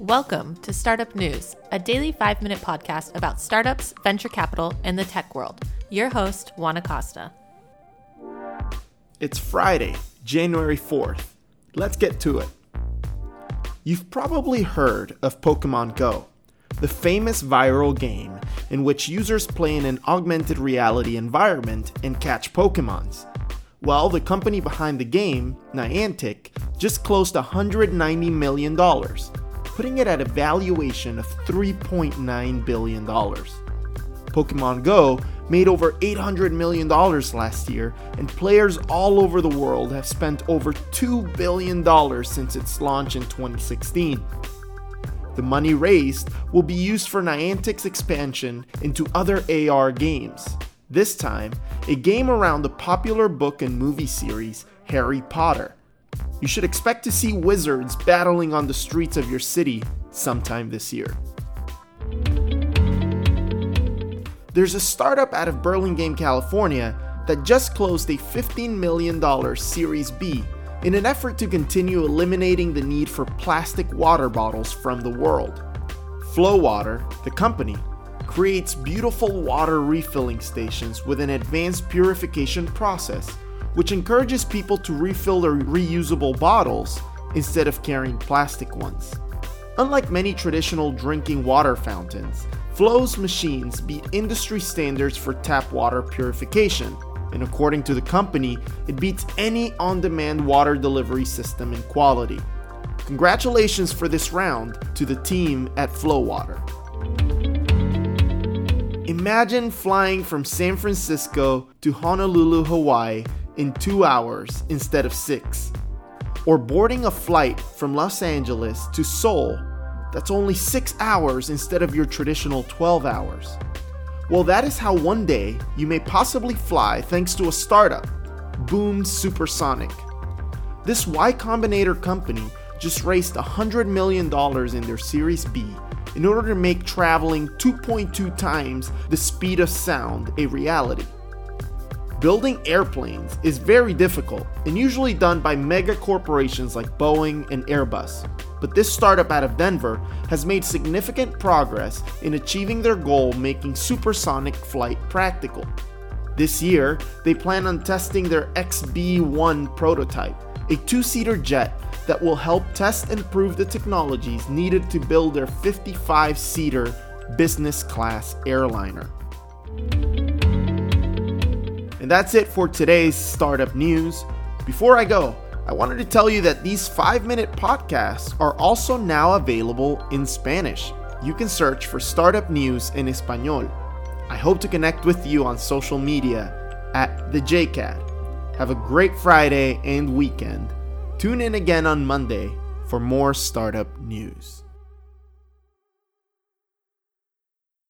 Welcome to Startup News, a daily five minute podcast about startups, venture capital, and the tech world. Your host, Juan Acosta. It's Friday, January 4th. Let's get to it. You've probably heard of Pokemon Go, the famous viral game in which users play in an augmented reality environment and catch Pokemons. Well, the company behind the game, Niantic, just closed $190 million, putting it at a valuation of $3.9 billion. Pokemon Go made over $800 million last year, and players all over the world have spent over $2 billion since its launch in 2016. The money raised will be used for Niantic's expansion into other AR games. This time, a game around the popular book and movie series Harry Potter. You should expect to see wizards battling on the streets of your city sometime this year. There's a startup out of Burlingame, California that just closed a $15 million Series B in an effort to continue eliminating the need for plastic water bottles from the world. Flow Water, the company, creates beautiful water refilling stations with an advanced purification process, which encourages people to refill their reusable bottles instead of carrying plastic ones. Unlike many traditional drinking water fountains, Flow's machines beat industry standards for tap water purification, and according to the company, it beats any on demand water delivery system in quality. Congratulations for this round to the team at Flow Water. Imagine flying from San Francisco to Honolulu, Hawaii in two hours instead of six. Or boarding a flight from Los Angeles to Seoul that's only six hours instead of your traditional 12 hours. Well, that is how one day you may possibly fly thanks to a startup, Boom Supersonic. This Y Combinator company just raised $100 million in their Series B in order to make traveling 2.2 times the speed of sound a reality. Building airplanes is very difficult and usually done by mega corporations like Boeing and Airbus. But this startup out of Denver has made significant progress in achieving their goal making supersonic flight practical. This year, they plan on testing their XB 1 prototype, a two seater jet that will help test and prove the technologies needed to build their 55 seater business class airliner. And that's it for today's startup news. Before I go, I wanted to tell you that these five minute podcasts are also now available in Spanish. You can search for Startup News in Espanol. I hope to connect with you on social media at the JCAD. Have a great Friday and weekend. Tune in again on Monday for more startup news.